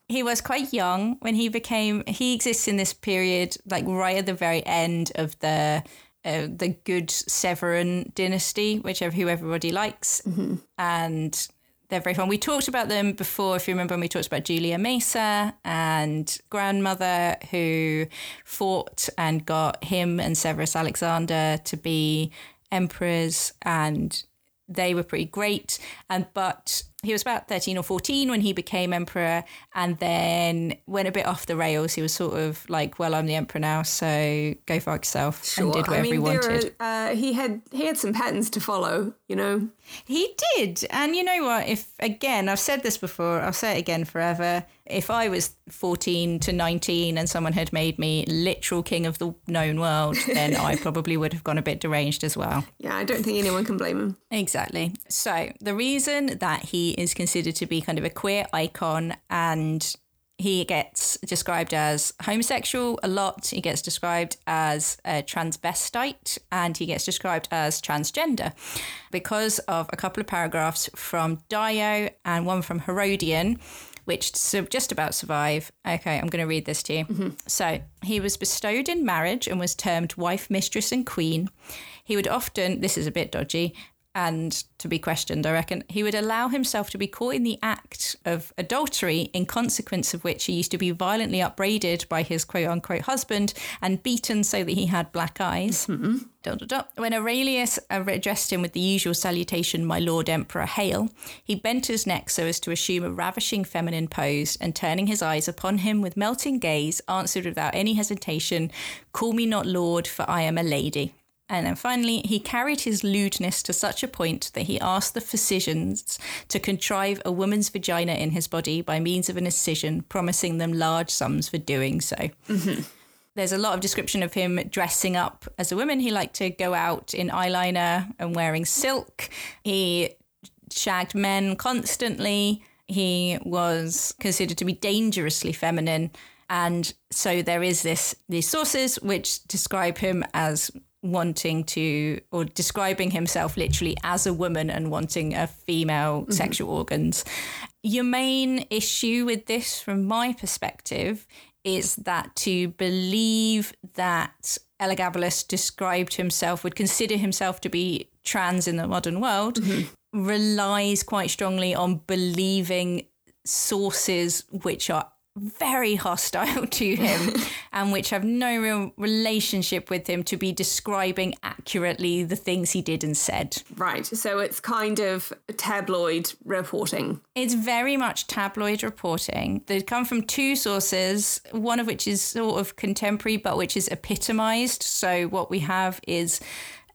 he was quite young when he became he exists in this period like right at the very end of the uh, the good Severan dynasty which who everybody likes and they're very fun. We talked about them before, if you remember when we talked about Julia Maesa and grandmother who fought and got him and Severus Alexander to be emperors and they were pretty great. And but he was about 13 or 14 when he became emperor and then went a bit off the rails. He was sort of like, well, I'm the emperor now, so go fuck yourself sure. and did whatever I mean, he wanted. Are, uh, he had he had some patterns to follow, you know. He did. And you know what? If again, I've said this before, I'll say it again forever. If I was 14 to 19 and someone had made me literal king of the known world, then I probably would have gone a bit deranged as well. Yeah, I don't think anyone can blame him. Exactly. So, the reason that he is considered to be kind of a queer icon and he gets described as homosexual a lot. He gets described as a transvestite and he gets described as transgender because of a couple of paragraphs from Dio and one from Herodian, which just about survive. Okay, I'm going to read this to you. Mm-hmm. So, he was bestowed in marriage and was termed wife, mistress, and queen. He would often, this is a bit dodgy, and to be questioned, I reckon, he would allow himself to be caught in the act of adultery, in consequence of which he used to be violently upbraided by his quote unquote husband and beaten so that he had black eyes. Mm-hmm. Dun, dun, dun. When Aurelius addressed him with the usual salutation, My Lord Emperor, hail, he bent his neck so as to assume a ravishing feminine pose and turning his eyes upon him with melting gaze, answered without any hesitation, Call me not Lord, for I am a lady. And then finally, he carried his lewdness to such a point that he asked the physicians to contrive a woman's vagina in his body by means of an incision, promising them large sums for doing so. Mm-hmm. There's a lot of description of him dressing up as a woman. He liked to go out in eyeliner and wearing silk. He shagged men constantly. He was considered to be dangerously feminine. And so there is this these sources which describe him as wanting to or describing himself literally as a woman and wanting a female mm-hmm. sexual organs. Your main issue with this, from my perspective, is that to believe that Elagabalus described himself, would consider himself to be trans in the modern world, mm-hmm. relies quite strongly on believing sources which are very hostile to him and which have no real relationship with him to be describing accurately the things he did and said. Right. So it's kind of tabloid reporting. It's very much tabloid reporting. They come from two sources, one of which is sort of contemporary but which is epitomized. So what we have is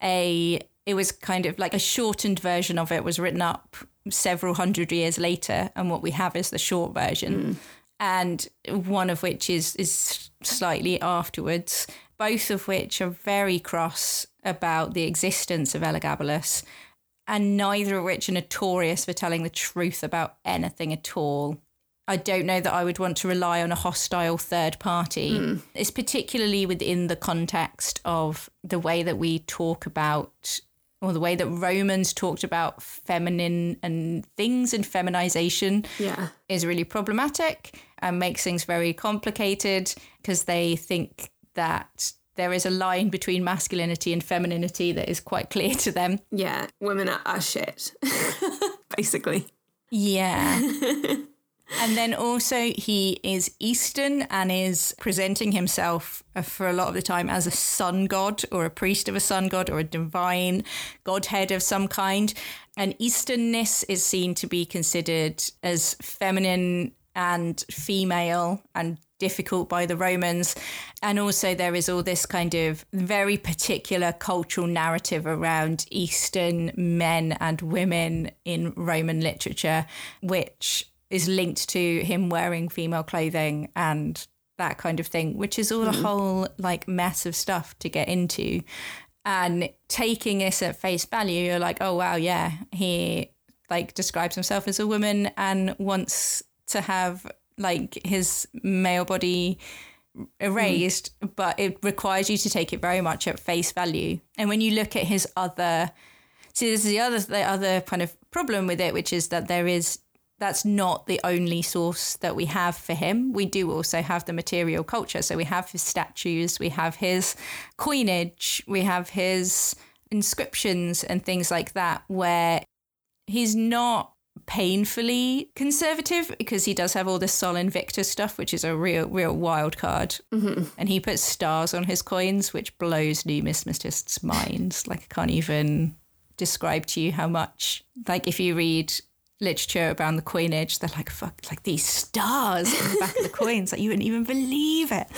a it was kind of like a shortened version of it was written up several hundred years later and what we have is the short version. Mm and one of which is is slightly afterwards. Both of which are very cross about the existence of Elagabalus, and neither of which are notorious for telling the truth about anything at all. I don't know that I would want to rely on a hostile third party. Mm. It's particularly within the context of the way that we talk about or the way that Romans talked about feminine and things and feminization yeah. is really problematic and makes things very complicated because they think that there is a line between masculinity and femininity that is quite clear to them. Yeah, women are, are shit, basically. Yeah. and then also he is Eastern and is presenting himself uh, for a lot of the time as a sun god or a priest of a sun god or a divine godhead of some kind. And Easternness is seen to be considered as feminine and female and difficult by the Romans. And also, there is all this kind of very particular cultural narrative around Eastern men and women in Roman literature, which is linked to him wearing female clothing and that kind of thing, which is all mm-hmm. a whole like mess of stuff to get into. And taking this at face value, you're like, oh wow, yeah, he like describes himself as a woman and wants to have like his male body erased, mm. but it requires you to take it very much at face value. And when you look at his other, see, this is the other the other kind of problem with it, which is that there is that's not the only source that we have for him. We do also have the material culture. So we have his statues, we have his coinage, we have his inscriptions and things like that, where he's not painfully conservative because he does have all this Sol Invictus stuff, which is a real, real wild card. Mm-hmm. And he puts stars on his coins, which blows numismatists' minds. Like, I can't even describe to you how much, like, if you read literature around the coinage, they're like, fuck, like these stars on the back of the coins, like, you wouldn't even believe it.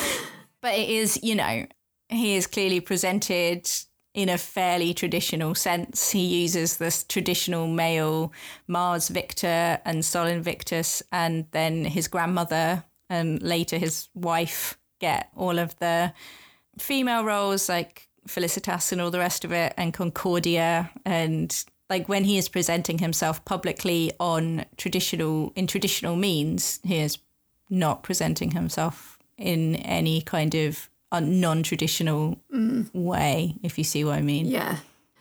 But it is, you know, he is clearly presented in a fairly traditional sense. He uses this traditional male Mars Victor and Sol Invictus, and then his grandmother and later his wife get all of the female roles like Felicitas and all the rest of it, and Concordia. And like when he is presenting himself publicly on traditional in traditional means, he is not presenting himself in any kind of a non-traditional mm. way, if you see what I mean. Yeah,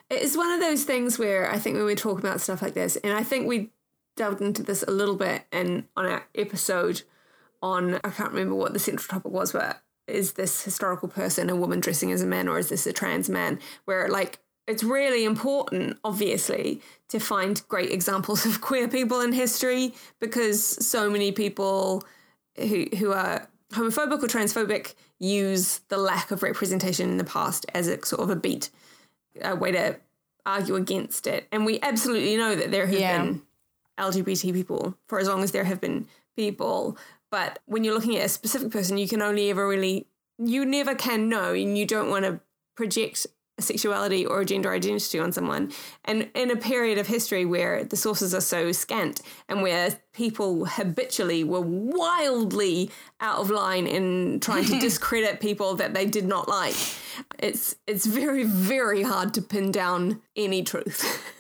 it's one of those things where I think when we talk about stuff like this, and I think we delved into this a little bit in on our episode on I can't remember what the central topic was, but is this historical person a woman dressing as a man, or is this a trans man? Where like it's really important, obviously, to find great examples of queer people in history because so many people who who are homophobic or transphobic use the lack of representation in the past as a sort of a beat, a way to argue against it. And we absolutely know that there have yeah. been LGBT people for as long as there have been people. But when you're looking at a specific person, you can only ever really, you never can know, and you don't want to project sexuality or gender identity on someone. And in a period of history where the sources are so scant and where people habitually were wildly out of line in trying to discredit people that they did not like, it's it's very very hard to pin down any truth.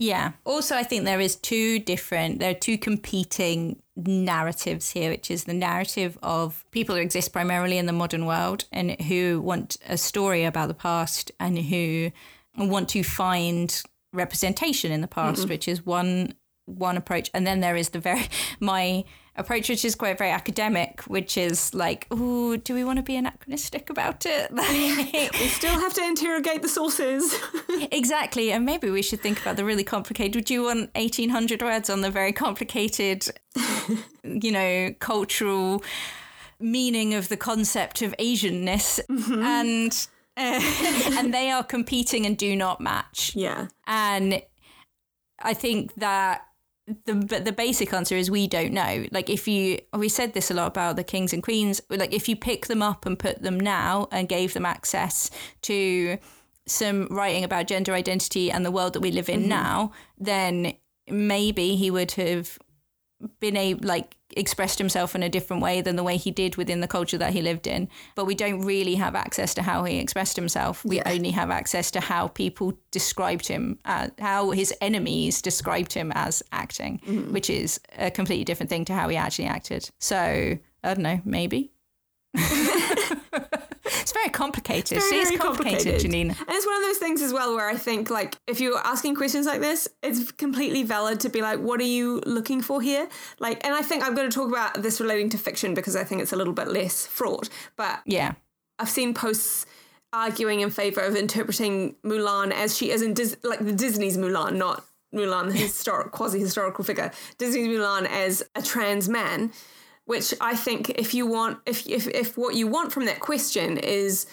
yeah. Also, I think there is two different, there are two competing narratives here, which is the narrative of people who exist primarily in the modern world and who want a story about the past and who want to find representation in the past, mm-hmm. which is one one approach. And then there is the very my approach, which is quite very academic, which is like, oh, do we want to be anachronistic about it? we still have to interrogate the sources. exactly. And maybe we should think about the really complicated. Would you want 1800 words on the very complicated, you know, cultural meaning of the concept of Asianness? Mm-hmm. And. Uh, and they are competing and do not match. Yeah. And I think that the the basic answer is we don't know. Like if you we said this a lot about the kings and queens. Like if you pick them up and put them now and gave them access to some writing about gender identity and the world that we live in mm-hmm. now, then maybe he would have been a like expressed himself in a different way than the way he did within the culture that he lived in. But we don't really have access to how he expressed himself. We yeah. only have access to how people described him, uh, how his enemies described him as acting, mm-hmm. which is a completely different thing to how he actually acted. So I don't know, maybe. It's very complicated. It's very, it's complicated, complicated, Janine. And it's one of those things as well where I think, like, if you're asking questions like this, it's completely valid to be like, what are you looking for here? Like, and I think I'm going to talk about this relating to fiction because I think it's a little bit less fraught. But yeah, I've seen posts arguing in favor of interpreting Mulan as she is in Dis- like the Disney's Mulan, not Mulan, the historic quasi historical figure. Disney's Mulan as a trans man which I think if you want if if if what you want from that question is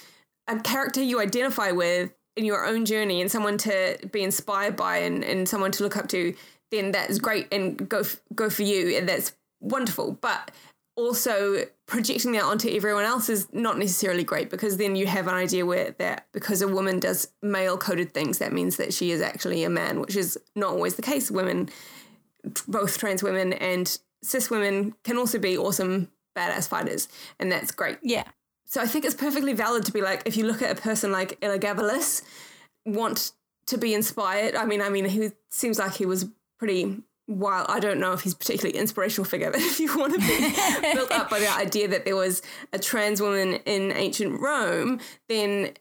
a character you identify with in your own journey and someone to be inspired by and, and someone to look up to, then that's great and go go for you and that's wonderful. But also projecting that onto everyone else is not necessarily great because then you have an idea where that because a woman does male coded things that means that she is actually a man which is not always the case women both trans women and cis women can also be awesome badass fighters, and that's great. Yeah. So I think it's perfectly valid to be like, if you look at a person like Elagabalus, want to be inspired. I mean, I mean, he seems like he was pretty wild. I don't know if he's particularly inspirational figure, but if you want to be built up by the idea that there was a trans woman in ancient Rome, then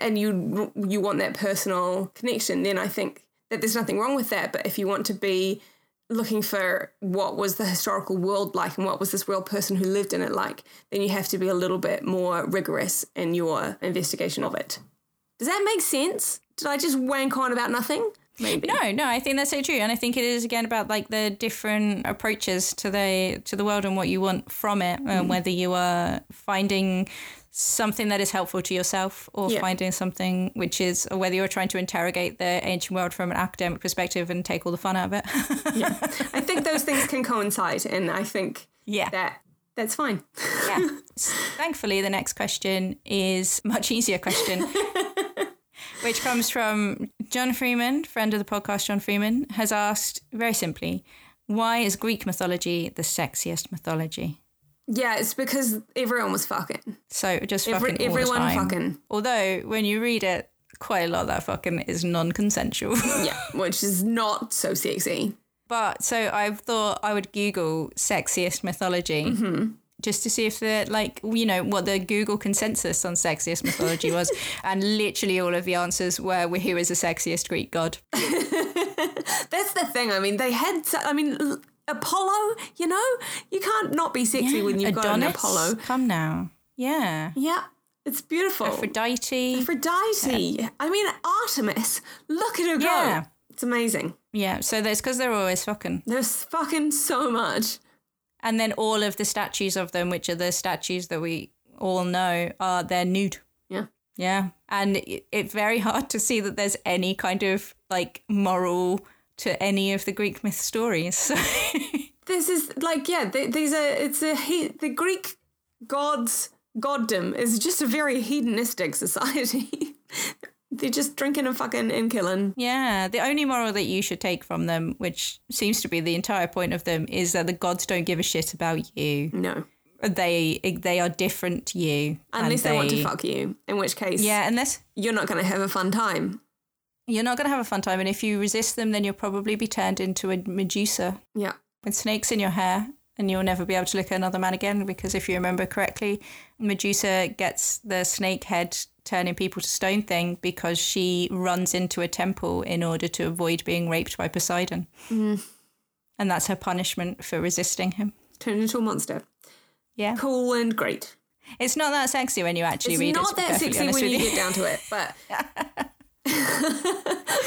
and you you want that personal connection, then I think that there's nothing wrong with that. But if you want to be looking for what was the historical world like and what was this real person who lived in it like, then you have to be a little bit more rigorous in your investigation of it. Does that make sense? Did I just wank on about nothing? maybe. No, no, I think that's so true, and I think it is again about like the different approaches to the to the world and what you want from it, and whether you are finding something that is helpful to yourself or Yeah. finding something which is or whether you're trying to interrogate the ancient world from an academic perspective and take all the fun out of it. yeah. I think those things can coincide, and I think yeah. that that's fine. yeah. Thankfully, the next question is much easier question, which comes from John Freeman, friend of the podcast. John Freeman has asked very simply, why is Greek mythology the sexiest mythology? Yeah, it's because everyone was fucking. So just Every, fucking all everyone the time. fucking. Although when you read it, quite a lot of that fucking is non-consensual. Yeah, which is not so sexy. But so I've thought I would Google sexiest mythology Mm-hmm. just to see if the like you know what the Google consensus on sexiest mythology was, and literally all of the answers were well, who is the sexiest Greek god. That's the thing. I mean, they had. I mean, Apollo. You know, you can't not be sexy when you've got an Apollo. Come now, yeah. Yeah, it's beautiful. Aphrodite, Aphrodite. I mean, Artemis. Look at her go. Yeah. It's amazing. yeah. So that's because they're always fucking, There's fucking so much. and then all of the statues of them, which are the statues that we all know, are they're nude. Yeah. Yeah. And it, it's very hard to see that there's any kind of like moral to any of the Greek myth stories. This is like, yeah, th- these are, it's a, he- the Greek gods, goddom is just a very hedonistic society. They're just drinking and fucking and killing. yeah. The only moral that you should take from them, which seems to be the entire point of them, is that the gods don't give a shit about you. No. They they are different to you. and Unless they, want to fuck you, in which case, Yeah, unless you're not going to have a fun time. You're not going to have a fun time. And if you resist them, then you'll probably be turned into a Medusa Yeah. with snakes in your hair and you'll never be able to look at another man again because if you remember correctly medusa gets the snake head turning people to stone thing because she runs into a temple in order to avoid being raped by poseidon mm-hmm. and that's her punishment for resisting him Turned into a monster. yeah Cool and great. it's not that sexy when you actually It's read it not that sexy when with you get down to it, but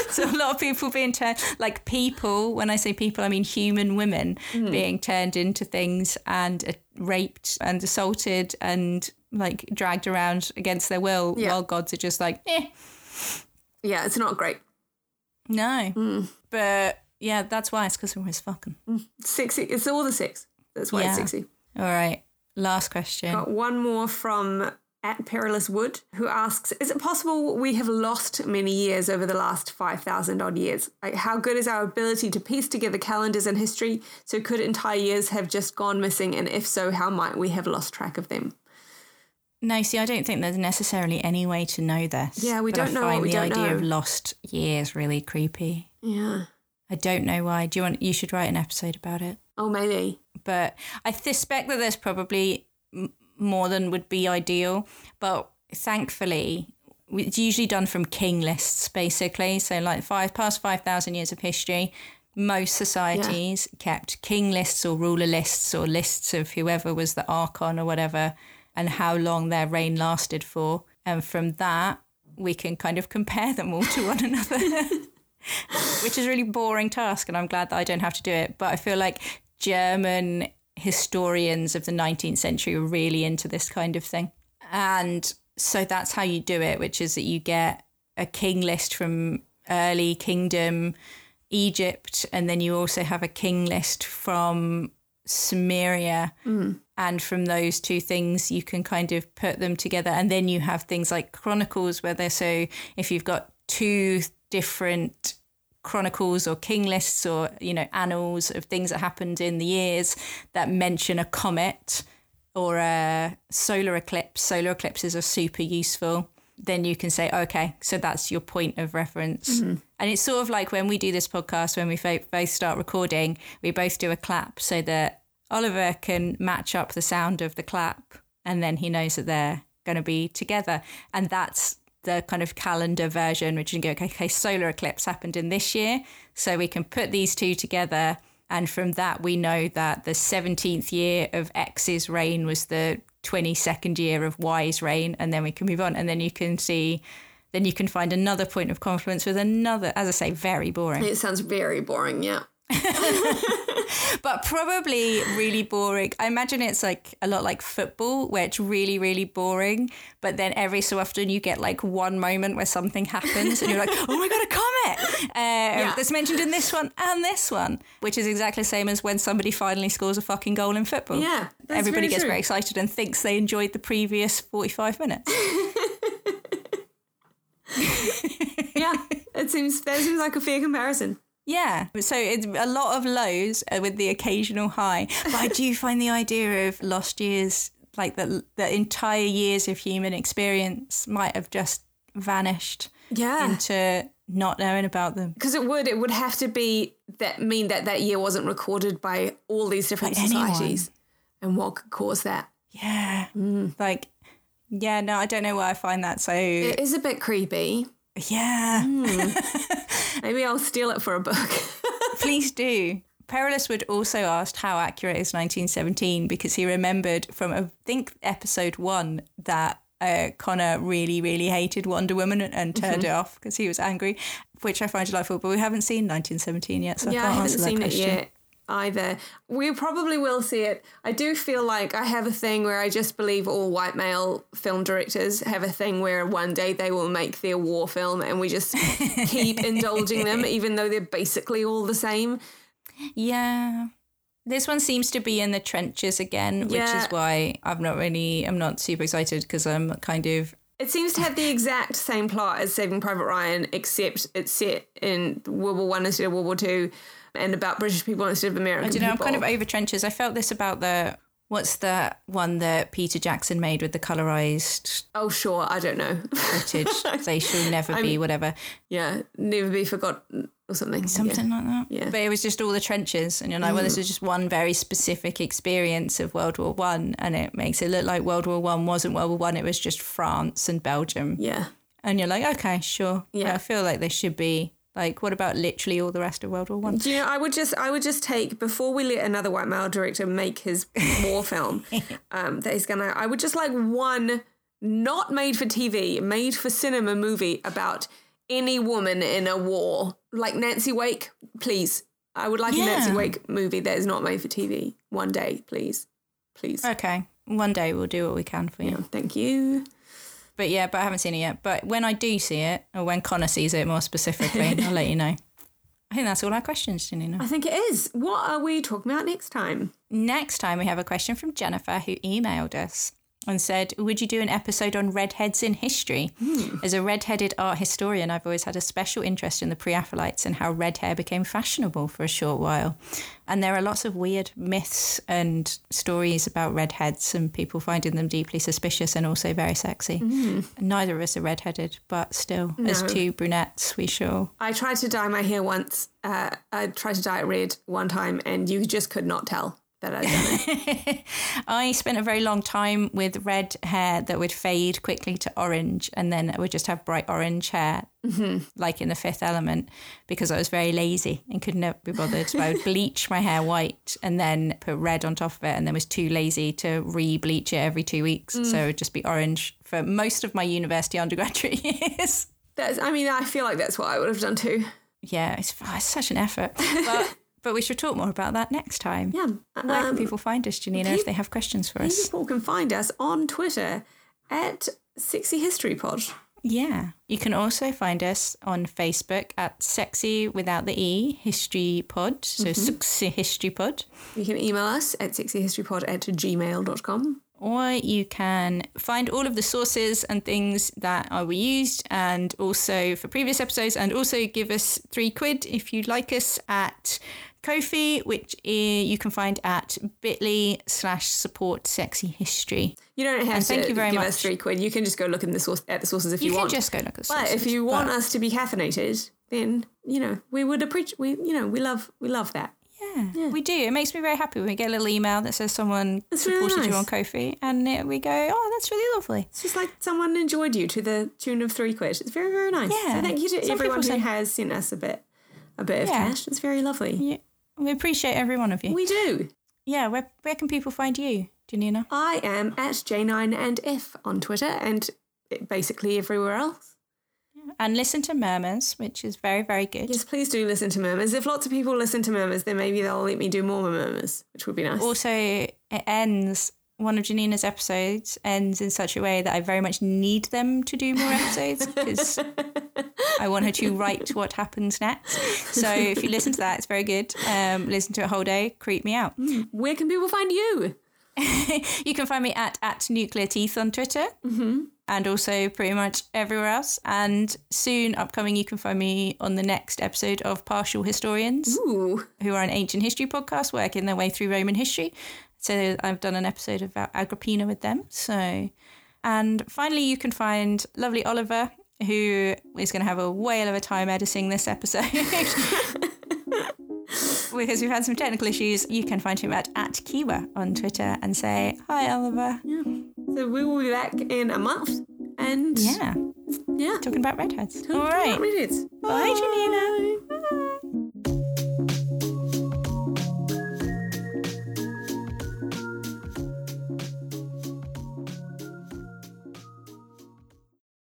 so a lot of people being turned like people when i say people i mean human women Hmm. being turned into things and uh, raped and assaulted and like dragged around against their will Yeah. while gods are just like eh yeah, it's not great. no Hmm. but yeah that's why it's because we're always fucking Sexy. It's all the sex. That's why Yeah. it's sexy. all right last question Got one more from at Perilous Wood, who asks, "Is it possible we have lost many years over the last five thousand odd years? Like, how good is our ability to piece together calendars and history? So, could entire years have just gone missing? And if so, how might we have lost track of them?" no see i don't think there's necessarily any way to know this Yeah, we don't I know find we the idea of lost years really creepy Yeah. i don't know why do you want you should write an episode about it Oh, maybe. but I suspect that there's probably more than would be ideal. But thankfully, it's usually done from king lists, basically. So, like five past five thousand years of history, most societies kept king lists or ruler lists or lists of whoever was the archon or whatever, and how long their reign lasted for. And from that, we can kind of compare them all to one another. which is a really boring task and I'm glad that I don't have to do it. But I feel like German historians of the 19th century were really into this kind of thing. And so that's how you do it, which is that you get a king list from early kingdom Egypt, and then you also have a king list from Sumeria. Mm. And from those two things, you can kind of put them together. And then you have things like chronicles, where they're so if you've got two different chronicles or king lists or you know annals of things that happened in the years that mention a comet or a solar eclipse. Solar eclipses are super useful. Then you can say okay so that's your point of reference. Mm-hmm. And it's sort of like when we do this podcast when we both start recording we both do a clap so that oliver can match up the sound of the clap and then he knows that they're going to be together. And that's the kind of calendar version, which you can go, okay, okay, solar eclipse happened in this year. So we can put these two together. And from that, we know that the 17th year of X's reign was the 22nd year of Y's reign. And then we can move on. And then you can see then you can find another point of confluence with another, as I say, very boring. It sounds very boring, yeah. but probably really boring. I imagine it's like a lot like football, where it's really, really boring. But then every so often you get like one moment where something happens, and you're like, "Oh my god, a comet!" Uh, yeah. That's mentioned in this one and this one, which is exactly the same as when somebody finally scores a fucking goal in football. Yeah, everybody gets true. very excited and thinks they enjoyed the previous forty-five minutes. yeah, it seems that seems like a fair comparison. Yeah, so it's a lot of lows uh, with the occasional high. But I do find the idea of lost years, like the the entire years of human experience, might have just vanished. Yeah, into not knowing about them. Because it would, it would have to be that mean that that year wasn't recorded by all these different societies, anyone. and what could cause that? Yeah, mm. like yeah, no, I don't know why I find that so. It is a bit creepy. Yeah. Mm. Maybe I'll steal it for a book. Please do. Perilous Wood also asked how accurate is 1917 because he remembered from, I think, episode one that uh, Connor really, really hated Wonder Woman and, turned mm-hmm. it off because he was angry, which I find delightful. But we haven't seen 1917 yet, so yeah, I can't I haven't seen it yet either. We probably will see it. I do feel like I have a thing where I just believe all white male film directors have a thing where one day they will make their war film and we just keep indulging them, even though they're basically all the same. Yeah. This one seems to be in the trenches again, which is why I'm not really, I'm not super excited because I'm kind of it seems to have the exact same plot as Saving Private Ryan, except it's set in World War One instead of World War Two and about British people instead of American I don't know, people. I'm kind of over trenches. I felt this about the what's the one that Peter Jackson made with the colorized Oh sure, I don't know. footage. they shall never be whatever. Yeah, never be forgotten or something. Something yeah. like that. Yeah. But it was just all the trenches and you're like, mm. well, this is just one very specific experience of World War One and it makes it look like World War One wasn't World War One, it was just France and Belgium. Yeah. And you're like, okay, sure. Yeah. I feel like they should be like, what about literally all the rest of World War One? Do you know? I would just, I would just take before we let another white male director make his war film um, that he's gonna. I would just like one not made for TV, made for cinema movie about any woman in a war, like Nancy Wake. Please, I would like yeah. a Nancy Wake movie that is not made for TV. One day, please, please. Okay, one day we'll do what we can for you. Yeah, thank you. But yeah, but I haven't seen it yet. But when I do see it, or when Connor sees it more specifically, I'll let you know. I think that's all our questions, Janina. I think it is. What are we talking about next time? Next time, we have a question from Jennifer who emailed us and said, Would you do an episode on redheads in history? Mm. As a redheaded art historian, I've always had a special interest in the pre Raphaelites and how red hair became fashionable for a short while. And there are lots of weird myths and stories about redheads and people finding them deeply suspicious and also very sexy. Mm. Neither of us are redheaded, but still, no. as two brunettes, we sure. I tried to dye my hair once. Uh, I tried to dye it red one time, and you just could not tell that done. I spent a very long time with red hair that would fade quickly to orange, and then I would just have bright orange hair, mm-hmm. like in the Fifth Element, because I was very lazy and could not be bothered. So I would bleach my hair white and then put red on top of it, and then was too lazy to re-bleach it every two weeks, mm. so it would just be orange for most of my university undergraduate years. That's. I mean, I feel like that's what I would have done too. Yeah, it's, it's such an effort, but. But we should talk more about that next time. Yeah. Where um, can people find us, Janina, people, if they have questions for us? People can find us on Twitter at Sexy History Pod. Yeah. You can also find us on Facebook at Sexy Without the E History Pod. So mm-hmm. Sexy History Pod. You can email us at sexyhistorypod at gmail.com. Or you can find all of the sources and things that are we used and also for previous episodes and also give us three quid if you'd like us at Ko-fi, which you can find at bit.ly slash support sexy history. You don't have and to thank you very give much. us three quid. You can just go look in the source at the sources if you, you want. You can just go look at the sources. But if you want us to be caffeinated, then you know we would appreciate. We you know we love we love that. Yeah, yeah, we do. It makes me very happy when we get a little email that says someone that's supported really nice. you on Ko-fi, and it, we go, "Oh, that's really lovely." It's just like someone enjoyed you to the tune of three quid. It's very, very nice. Yeah. So thank you to Some everyone who has sent us a bit, a bit of cash. It's very lovely. Yeah. We appreciate every one of you. We do. Yeah, where, where can people find you, Janina? I am at J9 and F on Twitter and basically everywhere else. And listen to Murmurs, which is very, very good. Yes, please do listen to murmurs. If lots of people listen to murmurs, then maybe they'll let me do more murmurs, which would be nice. Also, it ends, one of Janina's episodes ends in such a way that I very much need them to do more episodes because I want her to write what happens next. So if you listen to that, it's very good. Um, listen to it a whole day, creep me out. Where can people find you? you can find me at, at Nuclear Teeth on Twitter. Mm-hmm. And also pretty much everywhere else. And soon upcoming, you can find me on the next episode of Partial Historians, Ooh. who are an ancient history podcast working their way through Roman history. So I've done an episode about Agrippina with them. So, and finally, you can find lovely Oliver, who is going to have a whale of a time editing this episode. because we've had some technical issues, you can find him at, at Kiwa on Twitter and say, Hi, Oliver. Yeah. So we will be back in a month. And Yeah, yeah. talking about redheads. Talking All right. redheads. Bye, Janina. Bye.